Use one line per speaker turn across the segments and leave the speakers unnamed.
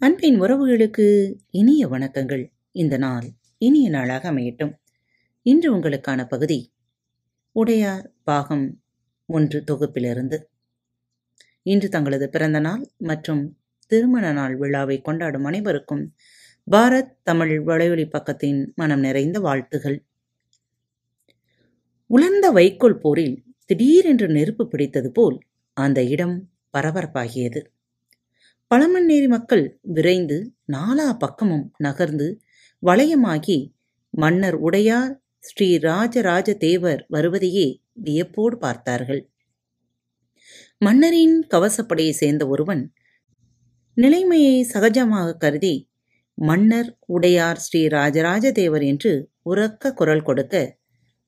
அன்பின் உறவுகளுக்கு இனிய வணக்கங்கள். இந்த நாள் இனிய நாளாக அமையட்டும். இன்று உங்களுக்கான பகுதி உடையார் பாகம் ஒன்று தொகுப்பிலிருந்து. இன்று தங்களது பிறந்த நாள் மற்றும் திருமண நாள் விழாவை கொண்டாடும் அனைவருக்கும் பாரத் தமிழ் வலையொலி பக்கத்தின் மனம் நிறைந்த வாழ்த்துகள். உலர்ந்த வைக்கோல் போரில் திடீரென்று நெருப்பு பிடித்தது போல் அந்த இடம் பரபரப்பாகியது. பழமண்ணேரி மக்கள் விரைந்து நாலா பக்கமும் நகர்ந்து வளையமாகி மன்னர் உடையார் ஸ்ரீ ராஜராஜ தேவர் வருவதையே வியப்போடு பார்த்தார்கள். மன்னரின் கவசப்படையை சேர்ந்த ஒருவன் நிலைமையை சகஜமாக கருதி மன்னர் உடையார் ஸ்ரீ ராஜராஜ தேவர் என்று உறக்க குரல் கொடுக்க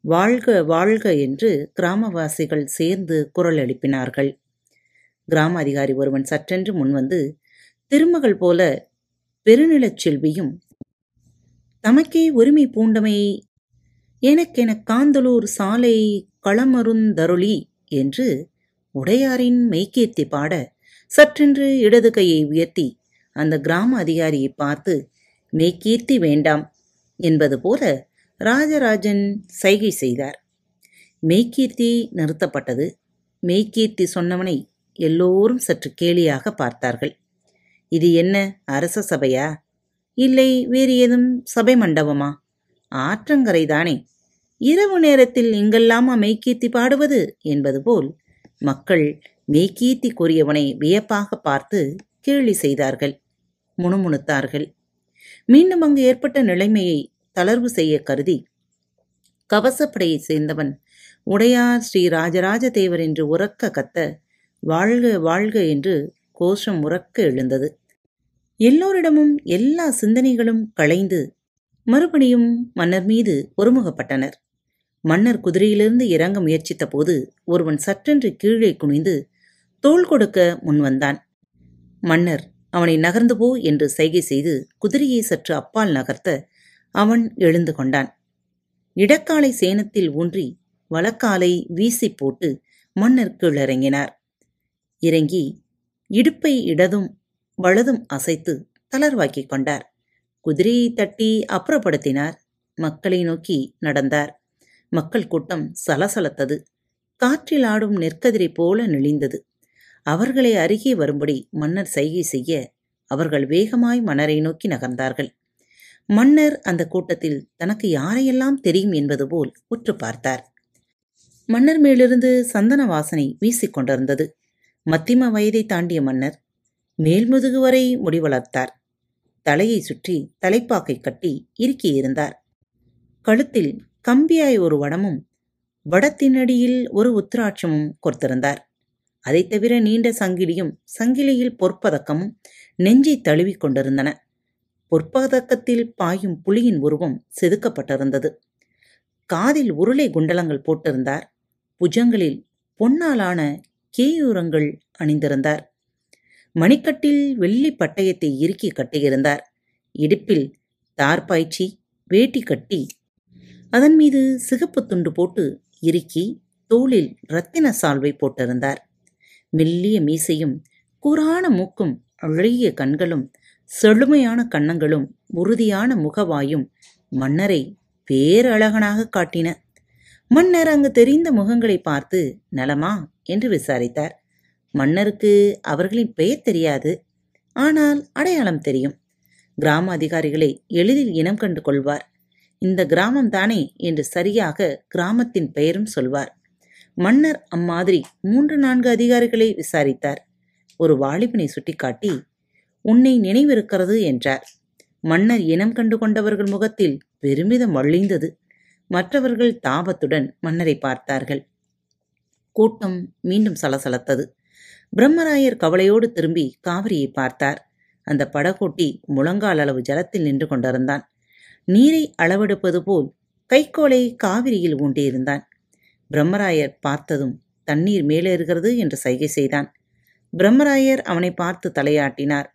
வாழ்க வாழ்க என்று கிராமவாசிகள் சேர்ந்து குரல் எழுப்பினார்கள். கிராம அதிகாரி ஒருவன் சற்றென்று முன்வந்து திருமகள் போல பெருநிலச் செல்வியும் தமக்கே உரிமை பூண்டமை எனக்கென காந்தலூர் சாலை களமருந்தருளி என்று உடையாரின் மெய்கேத்தி பாட சற்றென்று இடது கையை உயர்த்தி அந்த கிராம அதிகாரியை பார்த்து மெய்கீர்த்தி வேண்டாம் என்பது போல ராஜராஜன் சைகை செய்தார். மெய்கீர்த்தி நிறுத்தப்பட்டது. மெய்கீர்த்தி சொன்னவனை எல்லோரும் சற்று கேலியாக பார்த்தார்கள். இது என்ன அரச சபையா? இல்லை வேறு ஏதும் சபை மண்டபமா? ஆற்றங்கரைதானே இரவு நேரத்தில் இங்கெல்லாமா மெய்கீர்த்தி பாடுவது என்பது போல் மக்கள் மெய்கீர்த்தி கூறியவனை வியப்பாக பார்த்து கேலி செய்தார்கள் முணுமுணுத்தார்கள். மீண்டும் அங்கு ஏற்பட்ட நிலைமையை தளர்வு செய்ய கருதி கவசப்படையை சேர்ந்தவன் உடையார் ஸ்ரீ ராஜராஜ தேவர் என்று உறக்க கத்த வாழ்க வாழ்க என்று கோஷம் உறக்க எழுந்தது. எல்லோரிடமும் எல்லா சிந்தனைகளும் களைந்து மறுபடியும் மன்னர் மீது ஒருமுகப்பட்டனர். மன்னர் குதிரையிலிருந்து இறங்க முயற்சித்த போது ஒருவன் சற்றென்று கீழே குனிந்து தோள் கொடுக்க முன்வந்தான் மன்னர் அவனை நகர்ந்து போ என்று சைகை செய்து குதிரையை சற்று அப்பால் நகர்த்த அவன் எழுந்து கொண்டான். இடக்காலை சேனத்தில் ஊன்றி வலக்காலை வீசி போட்டு மன்னர் கீழிறங்கினார். இறங்கி இடுப்பை இடதும் வலதும் அசைத்து தளர்வாக்கிக் கொண்டார். குதிரையை தட்டி அப்புறப்படுத்தினார். மக்களை நோக்கி நடந்தார். மக்கள் கூட்டம் சலசலத்தது. காற்றில் ஆடும் நெற்கதிரை போல நெளிந்தது. அவர்களை அருகே வரும்படி மன்னர் சைகை செய்ய அவர்கள் வேகமாய் மன்னரை நோக்கி நகர்ந்தார்கள். மன்னர் அந்த கூட்டத்தில் தனக்கு யாரையெல்லாம் தெரியும் என்பது போல் உற்று பார்த்தார். மன்னர் மேலிருந்து சந்தன வாசனை வீசிக்கொண்டிருந்தது மத்திம வயதை தாண்டிய மன்னர் மேல்முதுகு வரை முடி வளர்த்தார் தலையை சுற்றி தலைப்பாக்கை கட்டி இறுக்கியிருந்தார். கழுத்தில் கம்பியாய் ஒரு வடமும் வடத்தினடியில் ஒரு உத்திராட்சமும் கொடுத்திருந்தார் அதைத் தவிர நீண்ட சங்கிலியும் சங்கிலியில் பொற்பதக்கமும் நெஞ்சை தழுவிக் கொண்டிருந்தன. பொற்பதக்கத்தில் பாயும் புலியின் உருவம் செதுக்கப்பட்டிருந்தது. காதில் உருளை குண்டலங்கள் போட்டிருந்தார். புஜங்களில் பொன்னாலான கேயூரங்கள் அணிந்திருந்தார். மணிக்கட்டில் வெள்ளி பட்டயத்தை இறுக்கி கட்டியிருந்தார். இடுப்பில் தார்பாய்ச்சி வேட்டி கட்டி அதன் மீது சிகப்பு துண்டு போட்டு இறுக்கி தோளில் ரத்தின சால்வை போட்டிருந்தார். மெல்லிய மீசையும் குரான மூக்கும் அழகிய கண்களும் செழுமையான கன்னங்களும் உறுதியான முகவாயும் மன்னரை பேரழகனாக காட்டின. மன்னர் அங்கு தெரிந்த முகங்களை பார்த்து நலமா? என்று விசாரித்தார். மன்னருக்கு அவர்களின் பெயர் தெரியாது. ஆனால் அடையாளம் தெரியும். கிராம அதிகாரிகளை எளிதில் இனம் கண்டு கொள்வார். இந்த கிராமம் தானே என்று சரியாக கிராமத்தின் பெயரும் சொல்வார். மன்னர் அம்மாதிரி மூன்று நான்கு அதிகாரிகளை விசாரித்தார். ஒரு வாலிபனை சுட்டிக்காட்டி உன்னை நினைவிருக்கிறது என்றார். மன்னர் இனம் கண்டு கொண்டவர்கள் முகத்தில் பெருமிதம் வழிந்தது. மற்றவர்கள் தாபத்துடன் மன்னரை பார்த்தார்கள். கூட்டம் மீண்டும் சலசலத்தது. பிரம்மராயர் கவலையோடு திரும்பி காவிரியை பார்த்தார். அந்த படகோட்டி முழங்கால் அளவு ஜலத்தில் நின்று கொண்டிருந்தான். நீரை அளவெடுப்பது போல் கைக்கோளை காவிரியில் ஊண்டியிருந்தான். பிரம்மராயர் பார்த்ததும் தண்ணீர் மேலேறுகிறது என்று சைகை செய்தான். பிரம்மராயர் அவனை பார்த்து தலையாட்டினார்.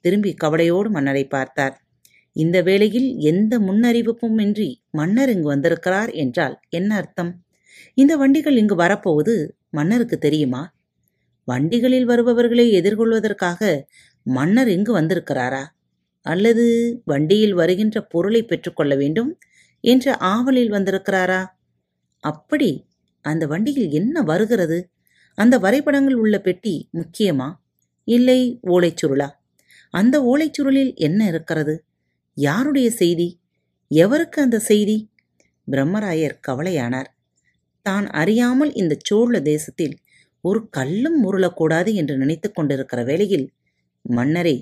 திரும்பி கவலையோடு மன்னரை பார்த்தார். இந்த வேளையில் எந்த முன்னறிவிப்பும் இன்றி மன்னர் இங்கு வந்திருக்கிறார் என்றால் என்ன அர்த்தம்? இந்த வண்டிகள் இங்கு வரப்போவது மன்னருக்கு தெரியுமா? வண்டிகளில் வருபவர்களை எதிர்கொள்வதற்காக மன்னர் இங்கு வந்திருக்கிறாரா? அல்லது வண்டியில் வருகின்ற பொருளை பெற்றுக்கொள்ள வேண்டும் என்ற ஆவலில் வந்திருக்கிறாரா? அப்படி அந்த வண்டியில் என்ன வருகிறது? அந்த வரைபடங்கள் உள்ள பெட்டி முக்கியமா? இல்லை ஓலைச்சுருளா? அந்த ஓலைச்சுருளில் என்ன இருக்கிறது? யாருடைய செய்தி? எவருக்கு அந்த செய்தி? பிரம்மராயர் கவலையானார். தான் அறியாமல் இந்த சோழ தேசத்தில் ஒரு கல்லும் உருளக்கூடாது என்று நினைத்து கொண்டிருக்கிற வேளையில் மன்னரே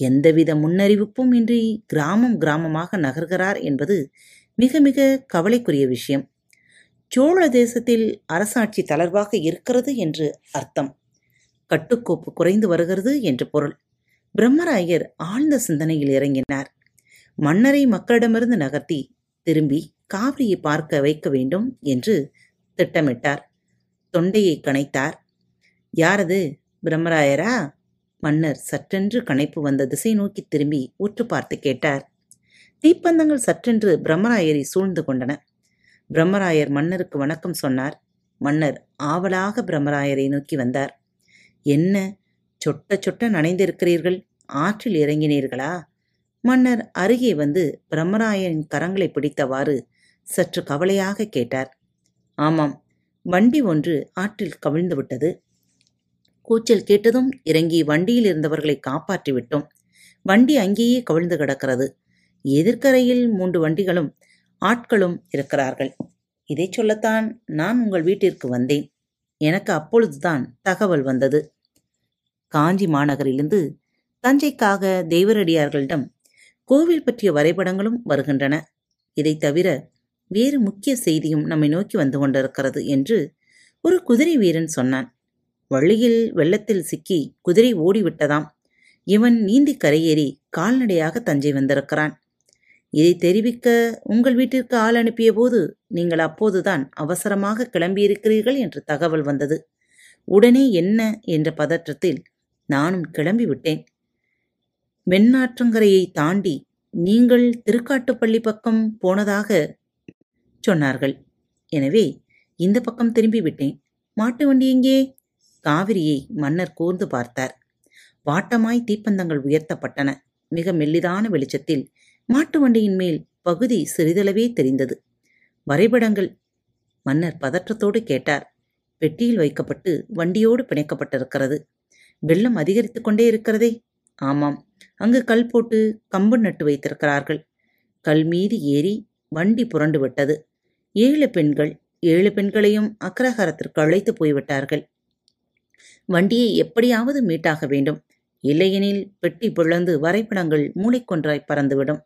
எந்தவித முன்னறிவிப்பும் இன்றி கிராமம் கிராமமாக நகர்கிறார் என்பது மிக மிக கவலைக்குரிய விஷயம். சோழ தேசத்தில் அரசாட்சி தளர்வாக இருக்கிறது என்று அர்த்தம். கட்டுக்கோப்பு குறைந்து வருகிறது என்று பொருள். பிரம்மராயர் ஆழ்ந்த சிந்தனையில் இறங்கினார். மன்னரை மக்களிடமிருந்து நகர்த்தி திரும்பி காவிரியை பார்க்க வைக்க வேண்டும் என்று திட்டமிட்டார். தொண்டையை கனைத்தார் யாரது? பிரம்மராயரா? மன்னர் சற்றென்று கணைப்பு வந்த திசை நோக்கி திரும்பி உற்று பார்த்து கேட்டார். தீப்பந்தங்கள் சற்றென்று பிரம்மராயரை சூழ்ந்து கொண்டன. பிரம்மராயர் மன்னருக்கு வணக்கம் சொன்னார். மன்னர் ஆவலாக பிரம்மராயரை நோக்கி வந்தார். என்ன? சொட்ட சொட்ட நனைந்திருக்கிறீர்கள்? ஆற்றில் இறங்கினீர்களா? மன்னர் அருகே வந்து பிரம்மராயரின் கரங்களை பிடித்தவாறு சற்று கவலையாக கேட்டார். ஆமாம் வண்டி ஒன்று ஆற்றில் கவிழ்ந்து விட்டது. கூச்சல் கேட்டதும் இறங்கி வண்டியில் இருந்தவர்களை காப்பாற்றி விட்டோம். வண்டி அங்கேயே கவிழ்ந்து கிடக்கிறது. எதிர்க்கரையில் மூன்று வண்டிகளும் ஆட்களும் இருக்கிறார்கள். இதை சொல்லத்தான் நான் உங்கள் வீட்டிற்கு வந்தேன். எனக்கு அப்பொழுதுதான் தகவல் வந்தது. காஞ்சி மாநகரிலிருந்து தஞ்சைக்காக தெய்வரடியார்களிடம் கோவில் பற்றிய வரைபடங்களும் வருகின்றன. இதை தவிர வேறு முக்கிய செய்தியும் நம்மை நோக்கி வந்து கொண்டிருக்கிறது என்று ஒரு குதிரை வீரன் சொன்னான். வழியில் வெள்ளத்தில் சிக்கி குதிரை ஓடிவிட்டதாம். இவன் நீந்தி கரையேறி கால்நடையாக தஞ்சை வந்திருக்கிறான். இதை தெரிவிக்க உங்கள் வீட்டிற்கு ஆள் அனுப்பிய போது நீங்கள் அப்போதுதான் அவசரமாக கிளம்பியிருக்கிறீர்கள் என்று தகவல் வந்தது. உடனே என்ன என்ற பதற்றத்தில் நானும் கிளம்பி விட்டேன் வெண்ணாற்றங்கரையை தாண்டி நீங்கள் திருக்காட்டுப்பள்ளி பக்கம் போனதாக சொன்னார்கள். எனவே இந்த பக்கம் திரும்பி விட்டேன் மாட்டு வண்டி எங்கே? காவிரியை மன்னர் கூர்ந்து பார்த்தார். வாட்டமாய் தீப்பந்தங்கள் உயர்த்தப்பட்டன. மிக மெல்லிதான வெளிச்சத்தில் மாட்டு வண்டியின் மேல் பகுதி சிறிதளவே தெரிந்தது. வரைபடங்கள். மன்னர் பதற்றத்தோடு கேட்டார். பெட்டியில் வைக்கப்பட்டு வண்டியோடு பிணைக்கப்பட்டிருக்கிறது. வெள்ளம் அதிகரித்து கொண்டே இருக்கிறதே. ஆமாம் அங்கு கல் போட்டு கம்பு நட்டு வைத்திருக்கிறார்கள். கல் மீது ஏறி வண்டி புரண்டு விட்டது. ஏழு பெண்கள் ஏழு பெண்களையும் அக்ரஹாரத்திற்கு அழைத்து போய்விட்டார்கள். வண்டியை எப்படியாவது மீட்டாக வேண்டும். இல்லையெனில் பெட்டி பிளந்து வரைபடங்கள் மூளைக்கொன்றாய் பறந்துவிடும்.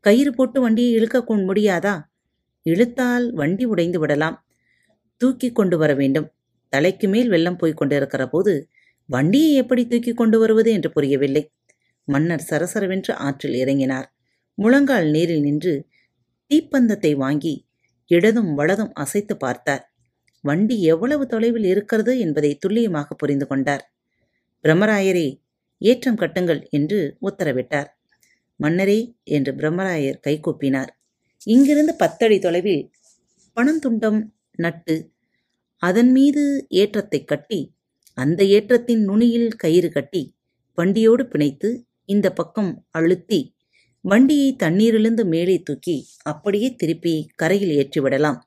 கயிறு போட்டு வண்டியை இழுக்க முடியாதா? இழுத்தால் வண்டி உடைந்து விடலாம். தூக்கி கொண்டு வர வேண்டும். தலைக்கு மேல் வெள்ளம் போய்க் கொண்டிருக்கிற போது வண்டியை எப்படி தூக்கி கொண்டு வருவது என்று புரியவில்லை. மன்னர் சரசரவென்று ஆற்றில் இறங்கினார். முழங்கால் நீரில் நின்று தீப்பந்தத்தை வாங்கி இடதும் வலதும் அசைத்து பார்த்தார். வண்டி எவ்வளவு தொலைவில் இருக்கிறது என்பதை துல்லியமாக புரிந்து கொண்டார். பிரம்மராயரே ஏற்றம் கட்டுங்கள் என்று உத்தரவிட்டார். மன்னரே என்று பிரம்மராயர் கைகூப்பினார். இங்கிருந்து பத்தடி தொலைவில் பணந்துண்டம் நட்டு அதன் மீது ஏற்றத்தை கட்டி அந்த ஏற்றத்தின் நுனியில் கயிறு கட்டி வண்டியோடு பிணைத்து இந்த பக்கம் அழுத்தி வண்டியை தண்ணீரிலிருந்து மேலே தூக்கி அப்படியே திருப்பி கரையில் ஏற்றிவிடலாம்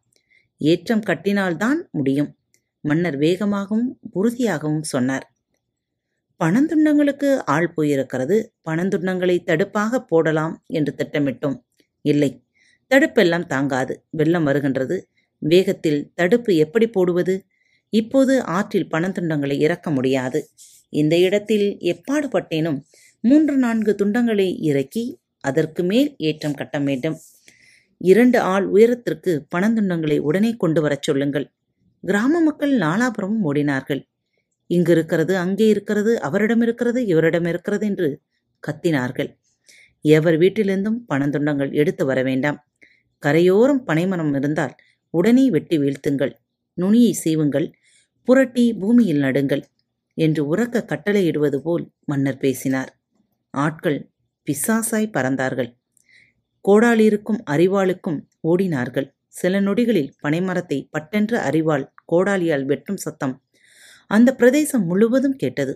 ஏற்றம் கட்டினால்தான் முடியும். மன்னர் வேகமாகவும் உறுதியாகவும் சொன்னார். பணந்துண்டங்களுக்கு ஆள் போயிருக்கிறது. பணந்துண்டங்களை தடுப்பாக போடலாம் என்று திட்டமிட்டோம். இல்லை தடுப்பெல்லாம் தாங்காது. வெள்ளம் வருகின்றது. வேகத்தில் தடுப்பு எப்படி போடுவது? இப்போது ஆற்றில் பணந்துண்டங்களை இறக்க முடியாது. இந்த இடத்தில் எப்பாடுபட்டேனும் மூன்று நான்கு துண்டங்களை இறக்கி அதற்கு மேல் ஏற்றம் கட்ட வேண்டும். இரண்டு ஆள் உயரத்திற்கு பணந்துண்டங்களை உடனே கொண்டு வரச் சொல்லுங்கள். கிராம மக்கள் நாலாபுரமும் ஓடினார்கள். இங்கு இருக்கிறது அங்கே இருக்கிறது அவரிடம் இருக்கிறது இவரிடம் இருக்கிறது என்று கத்தினார்கள். எவர் வீட்டிலிருந்தும் பணந்துண்டங்கள் எடுத்து வர வேண்டாம். கரையோரம் பனைமரம் இருந்தால் உடனே வெட்டி வீழ்த்துங்கள். நுனியை சீவுங்கள். புரட்டி பூமியில் நடுங்கள் என்று உறக்க கட்டளையிடுவது போல் மன்னர் பேசினார். ஆட்கள் பிசாசாய் பறந்தார்கள். கோடாலிருக்கும் அரிவாளுக்கும் ஓடினார்கள். சில நொடிகளில் பனைமரத்தை பட்டென்ற அரிவாள் கோடாலியால் வெட்டும் சத்தம் அந்த பிரதேசம் முழுவதும் கேட்டது.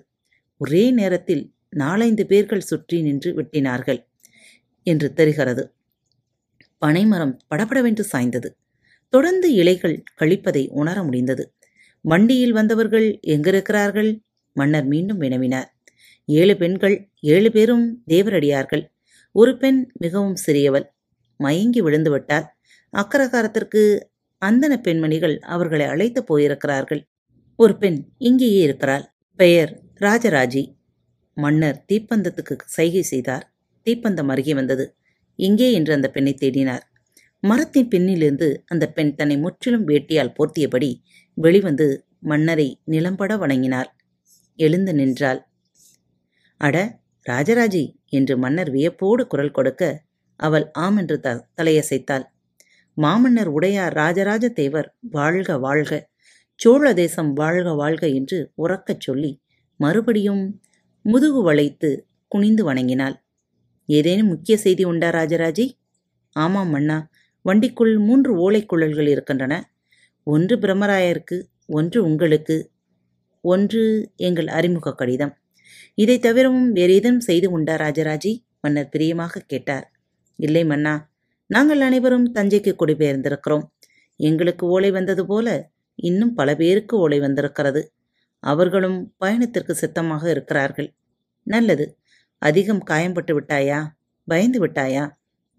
ஒரே நேரத்தில் நாலைந்து பேர்கள் சுற்றி நின்று வெட்டினார்கள் என்று தெரிகிறது. பனைமரம் படபடவென்று சாய்ந்தது. தொடர்ந்து இலைகள் கழிப்பதை உணர முடிந்தது. வண்டியில் வந்தவர்கள் எங்கிருக்கிறார்கள்? மன்னர் மீண்டும் வினவினார். ஏழு பெண்கள் ஏழு பேரும் தேவரடியார்கள். ஒரு பெண் மிகவும் சிறியவள். மயங்கி விழுந்து விட்டார். அக்கரகாரத்திற்கு அந்தன பெண்மணிகள் அவர்களை அழைத்து போயிருக்கிறார்கள். ஒரு பெண் இங்கேயே இருக்கிறாள். பெயர் ராஜராஜி. மன்னர் தீப்பந்தத்துக்கு சைகை செய்தார். தீப்பந்தம் அருகே வந்தது. இங்கே என்று அந்த பெண்ணை தேடினார். மரத்தின் பின்னிலிருந்து அந்த பெண் தன்னை முற்றிலும் வேட்டியால் போர்த்தியபடி வெளிவந்து மன்னரை நிலம்பட வணங்கினார் எழுந்து நின்றாள். அட ராஜராஜி என்று மன்னர் வியப்போடு குரல் கொடுக்க அவள் ஆம் என்று த தலையசைத்தாள். மாமன்னர் உடையார் ராஜராஜ தேவர் வாழ்க வாழ்க சோழ தேசம் வாழ்க வாழ்க என்று உறக்கச் சொல்லி மறுபடியும் முதுகு வளைத்து குனிந்து வணங்கினாள். ஏதேனும் முக்கிய செய்தி உண்டா ராஜராஜி? ஆமாம் மன்னா வண்டிக்குள் மூன்று ஓலைக்குழல்கள் இருக்கின்றன. ஒன்று பிரம்மராயருக்கு ஒன்று உங்களுக்கு ஒன்று எங்கள் அறிமுக கடிதம். இதை தவிரவும் வேறு ஏதும் செய்து உண்டா ராஜராஜி? மன்னர் பிரியமாக கேட்டார். இல்லை மன்னா நாங்கள் அனைவரும் தஞ்சைக்கு குடிபெயர்ந்திருக்கிறோம். எங்களுக்கு ஓலை வந்தது போல இன்னும் பல பேருக்கு ஓலை வந்திருக்கிறது. அவர்களும் பயணத்திற்கு சித்தமாக இருக்கிறார்கள். நல்லது அதிகம் காயம்பட்டு விட்டாயா? பயந்து விட்டாயா?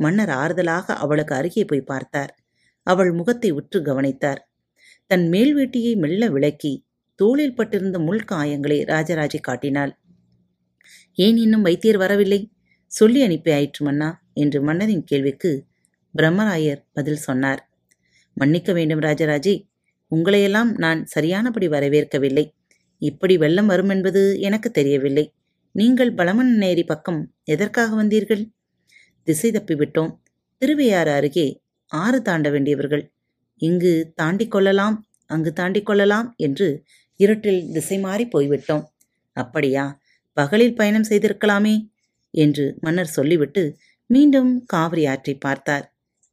மன்னர் ஆறுதலாக அவளுக்கு அருகே போய் பார்த்தார். அவள் முகத்தை உற்று கவனித்தார். தன் மேல்வீட்டியை மெல்ல விளக்கி தோளில் பட்டிருந்த முள் காயங்களை ராஜராஜி காட்டினாள். ஏன் இன்னும் வைத்தியர் வரவில்லை? சொல்லி அனுப்பி ஆயிற்று மன்னா என்று மன்னரின் கேள்விக்கு பிரம்மராயர் பதில் சொன்னார். மன்னிக்க வேண்டும் ராஜராஜே உங்களையெல்லாம் நான் சரியானபடி வரவேற்கவில்லை. இப்படி வெள்ளம் வரும் என்பது எனக்கு தெரியவில்லை. நீங்கள் பலமன்னேரி பக்கம் எதற்காக வந்தீர்கள்? திசை தப்பிவிட்டோம். திருவையாறு அருகே ஆறு தாண்ட வேண்டியவர்கள். இங்கு தாண்டிக் கொள்ளலாம் அங்கு தாண்டிக் கொள்ளலாம் என்று இருட்டில் திசை மாறி போய்விட்டோம். அப்படியா? பகலில் பயணம் செய்திருக்கலாமே என்று மன்னர் சொல்லிவிட்டு மீண்டும் காவிரி ஆற்றை பார்த்தார்.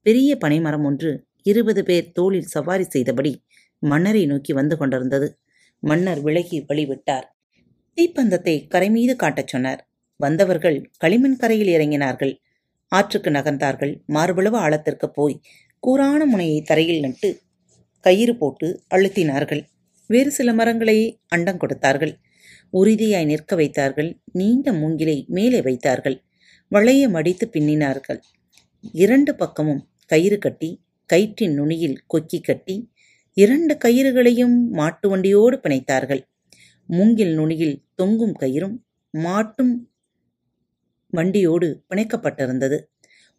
பெரிய பனைமரம் ஒன்று இருபது பேர் தோளில் சவாரி செய்தபடி மன்னரை நோக்கி வந்து கொண்டிருந்தது. மன்னர் விலகி வழிவிட்டார். தீப்பந்தத்தை கரை மீது காட்டச் சொன்னார். வந்தவர்கள் களிமண் கரையில் இறங்கினார்கள். ஆற்றுக்கு நகர்ந்தார்கள். மார்பளவு ஆழத்திற்கு போய் கூரான முனையை தரையில் நட்டு கயிறு போட்டு அழுத்தினார்கள். வேறு சில மரங்களை அண்டம் கொடுத்தார்கள். உறுதியாய் நிற்க வைத்தார்கள். நீண்ட மூங்கிலை மேலே வைத்தார்கள். வளைய மடித்து பின்னினார்கள். இரண்டு பக்கமும் கயிறு கட்டி கயிற்றின் நுனியில் கொக்கி கட்டி இரண்டு கயிறுகளையும் மாட்டு வண்டியோடு பிணைத்தார்கள். மூங்கில் நுனியில் தொங்கும் கயிறும் மாட்டும் வண்டியோடு பிணைக்கப்பட்டிருந்தது.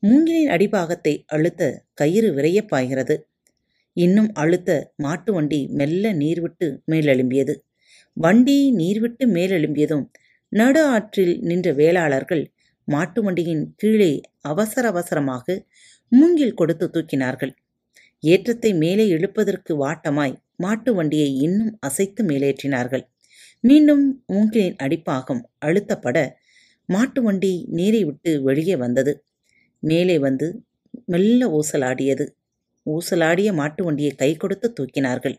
மூங்கிலின் அடிபாகத்தை அழுத்த கயிறு விரையப் பாய்கிறது. இன்னும் அழுத்த மாட்டு வண்டி மெல்ல நீர்விட்டு மேலெழும்பியது. வண்டி நீர்விட்டு மேலெழும்பியதும் நடு ஆற்றில் நின்ற வேளாளர்கள் மாட்டு வண்டியின் கீழே அவசர அவசரமாக மூங்கில் கொடுத்து தூக்கினார்கள். ஏற்றத்தை மேலே இழுப்பதற்கு வாட்டமாய் மாட்டு வண்டியை இன்னும் அசைத்து மேலேற்றினார்கள். மீண்டும் மூங்கிலின் அடிப்பாகம் அழுத்தப்பட மாட்டு வண்டி நீரை விட்டு வெளியே வந்தது. மேலே வந்து மெல்ல ஊசலாடியது. ஊசலாடிய மாட்டு வண்டியை கை கொடுத்து தூக்கினார்கள்.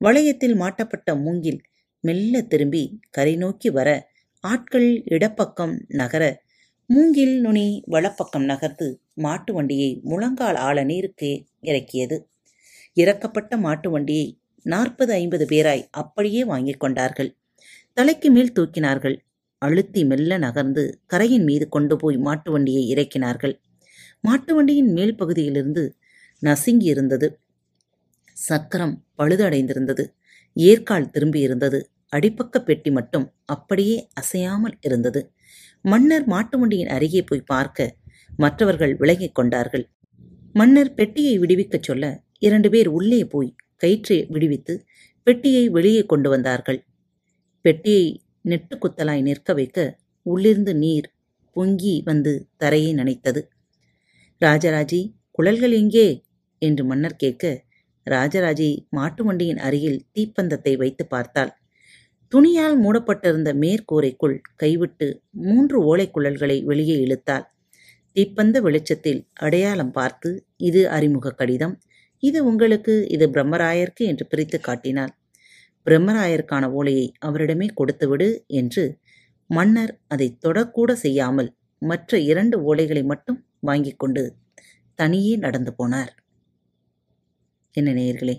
வளையத்தில் மாட்டப்பட்ட மூங்கில் மெல்ல திரும்பி கரை நோக்கி வர ஆட்கள் இடப்பக்கம் நகர மூங்கில் நுனி வலப்பக்கம் நகர்ந்து மாட்டு வண்டியை முழங்கால் ஆழ நீருக்கு இறக்கியது. இறக்கப்பட்ட மாட்டு வண்டியை நாற்பது ஐம்பது பேராய் அப்படியே வாங்கிக் கொண்டார்கள். தலைக்கு மேல் தூக்கினார்கள். அழுத்தி மெல்ல நகர்ந்து கரையின் மீது கொண்டு போய் மாட்டு வண்டியை இறக்கினார்கள். மாட்டு வண்டியின் மேல் பகுதியிலிருந்து நசுங்கி இருந்தது. சக்கரம் பழுதடைந்திருந்தது. ஏற்கால் திரும்பி இருந்தது. அடிப்பக்க பெட்டி மட்டும் அப்படியே அசையாமல் இருந்தது. மன்னர் மாட்டு வண்டியின் அருகே போய் பார்க்க மற்றவர்கள் விலகிக் கொண்டார்கள். மன்னர் பெட்டியை விடுவிக்கச் சொல்ல இரண்டு பேர் உள்ளே போய் கயிற்றை விடுவித்து பெட்டியை வெளியே கொண்டு வந்தார்கள். பெட்டியை நெட்டு குத்தலாய் நிற்க வைக்க உள்ளிருந்து நீர் பொங்கி வந்து தரையை நனைத்தது. ராஜராஜி குழல்கள் எங்கே என்று மன்னர் கேட்க ராஜராஜி மாட்டு வண்டியின் அருகில் தீப்பந்தத்தை வைத்து பார்த்தாள். துணியால் மூடப்பட்டிருந்த மேற்கூரைக்குள் கைவிட்டு மூன்று ஓலைக்குழல்களை வெளியே இழுத்தாள். தீப்பந்த வெளிச்சத்தில் அடையாளம் பார்த்து இது அறிமுக கடிதம். இது உங்களுக்கு இது பிரம்மராயருக்கு என்று பிரித்து காட்டினாள். பிரம்மராயருக்கான ஓலையை அவரிடமே கொடுத்துவிடு என்று மன்னர் அதை தொடக்கூட செய்யாமல் மற்ற இரண்டு ஓலைகளை மட்டும் வாங்கிக் கொண்டு தனியே நடந்து போனார். என்ன நேயர்களே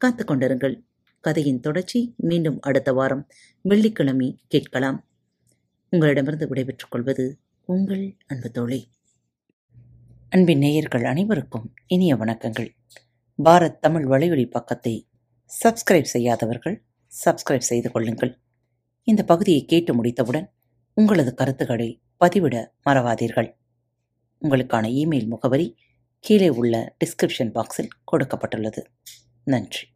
காத்து கொண்டிருங்கள். கதையின் தொடர்ச்சி மீண்டும் அடுத்த வாரம். வெள்ளிக்கிழமை கேட்கலாம். உங்களிடமிருந்து விடைபெற்றுக் கொள்வது உங்கள் அன்பு தோழி. அன்பின் நேயர்கள் அனைவருக்கும் இனிய வணக்கங்கள். பாரத் தமிழ் வலையொலி பக்கத்தை சப்ஸ்கிரைப் செய்யாதவர்கள் சப்ஸ்கிரைப் செய்து கொள்ளுங்கள். இந்த பகுதியை கேட்டு முடித்தவுடன் உங்களது கருத்துக்களை பதிவிட மறவாதீர்கள். உங்களுக்கான இமெயில் முகவரி கீழே உள்ள டிஸ்கிரிப்ஷன் பாக்ஸில் கொடுக்கப்பட்டுள்ளது. நன்றி.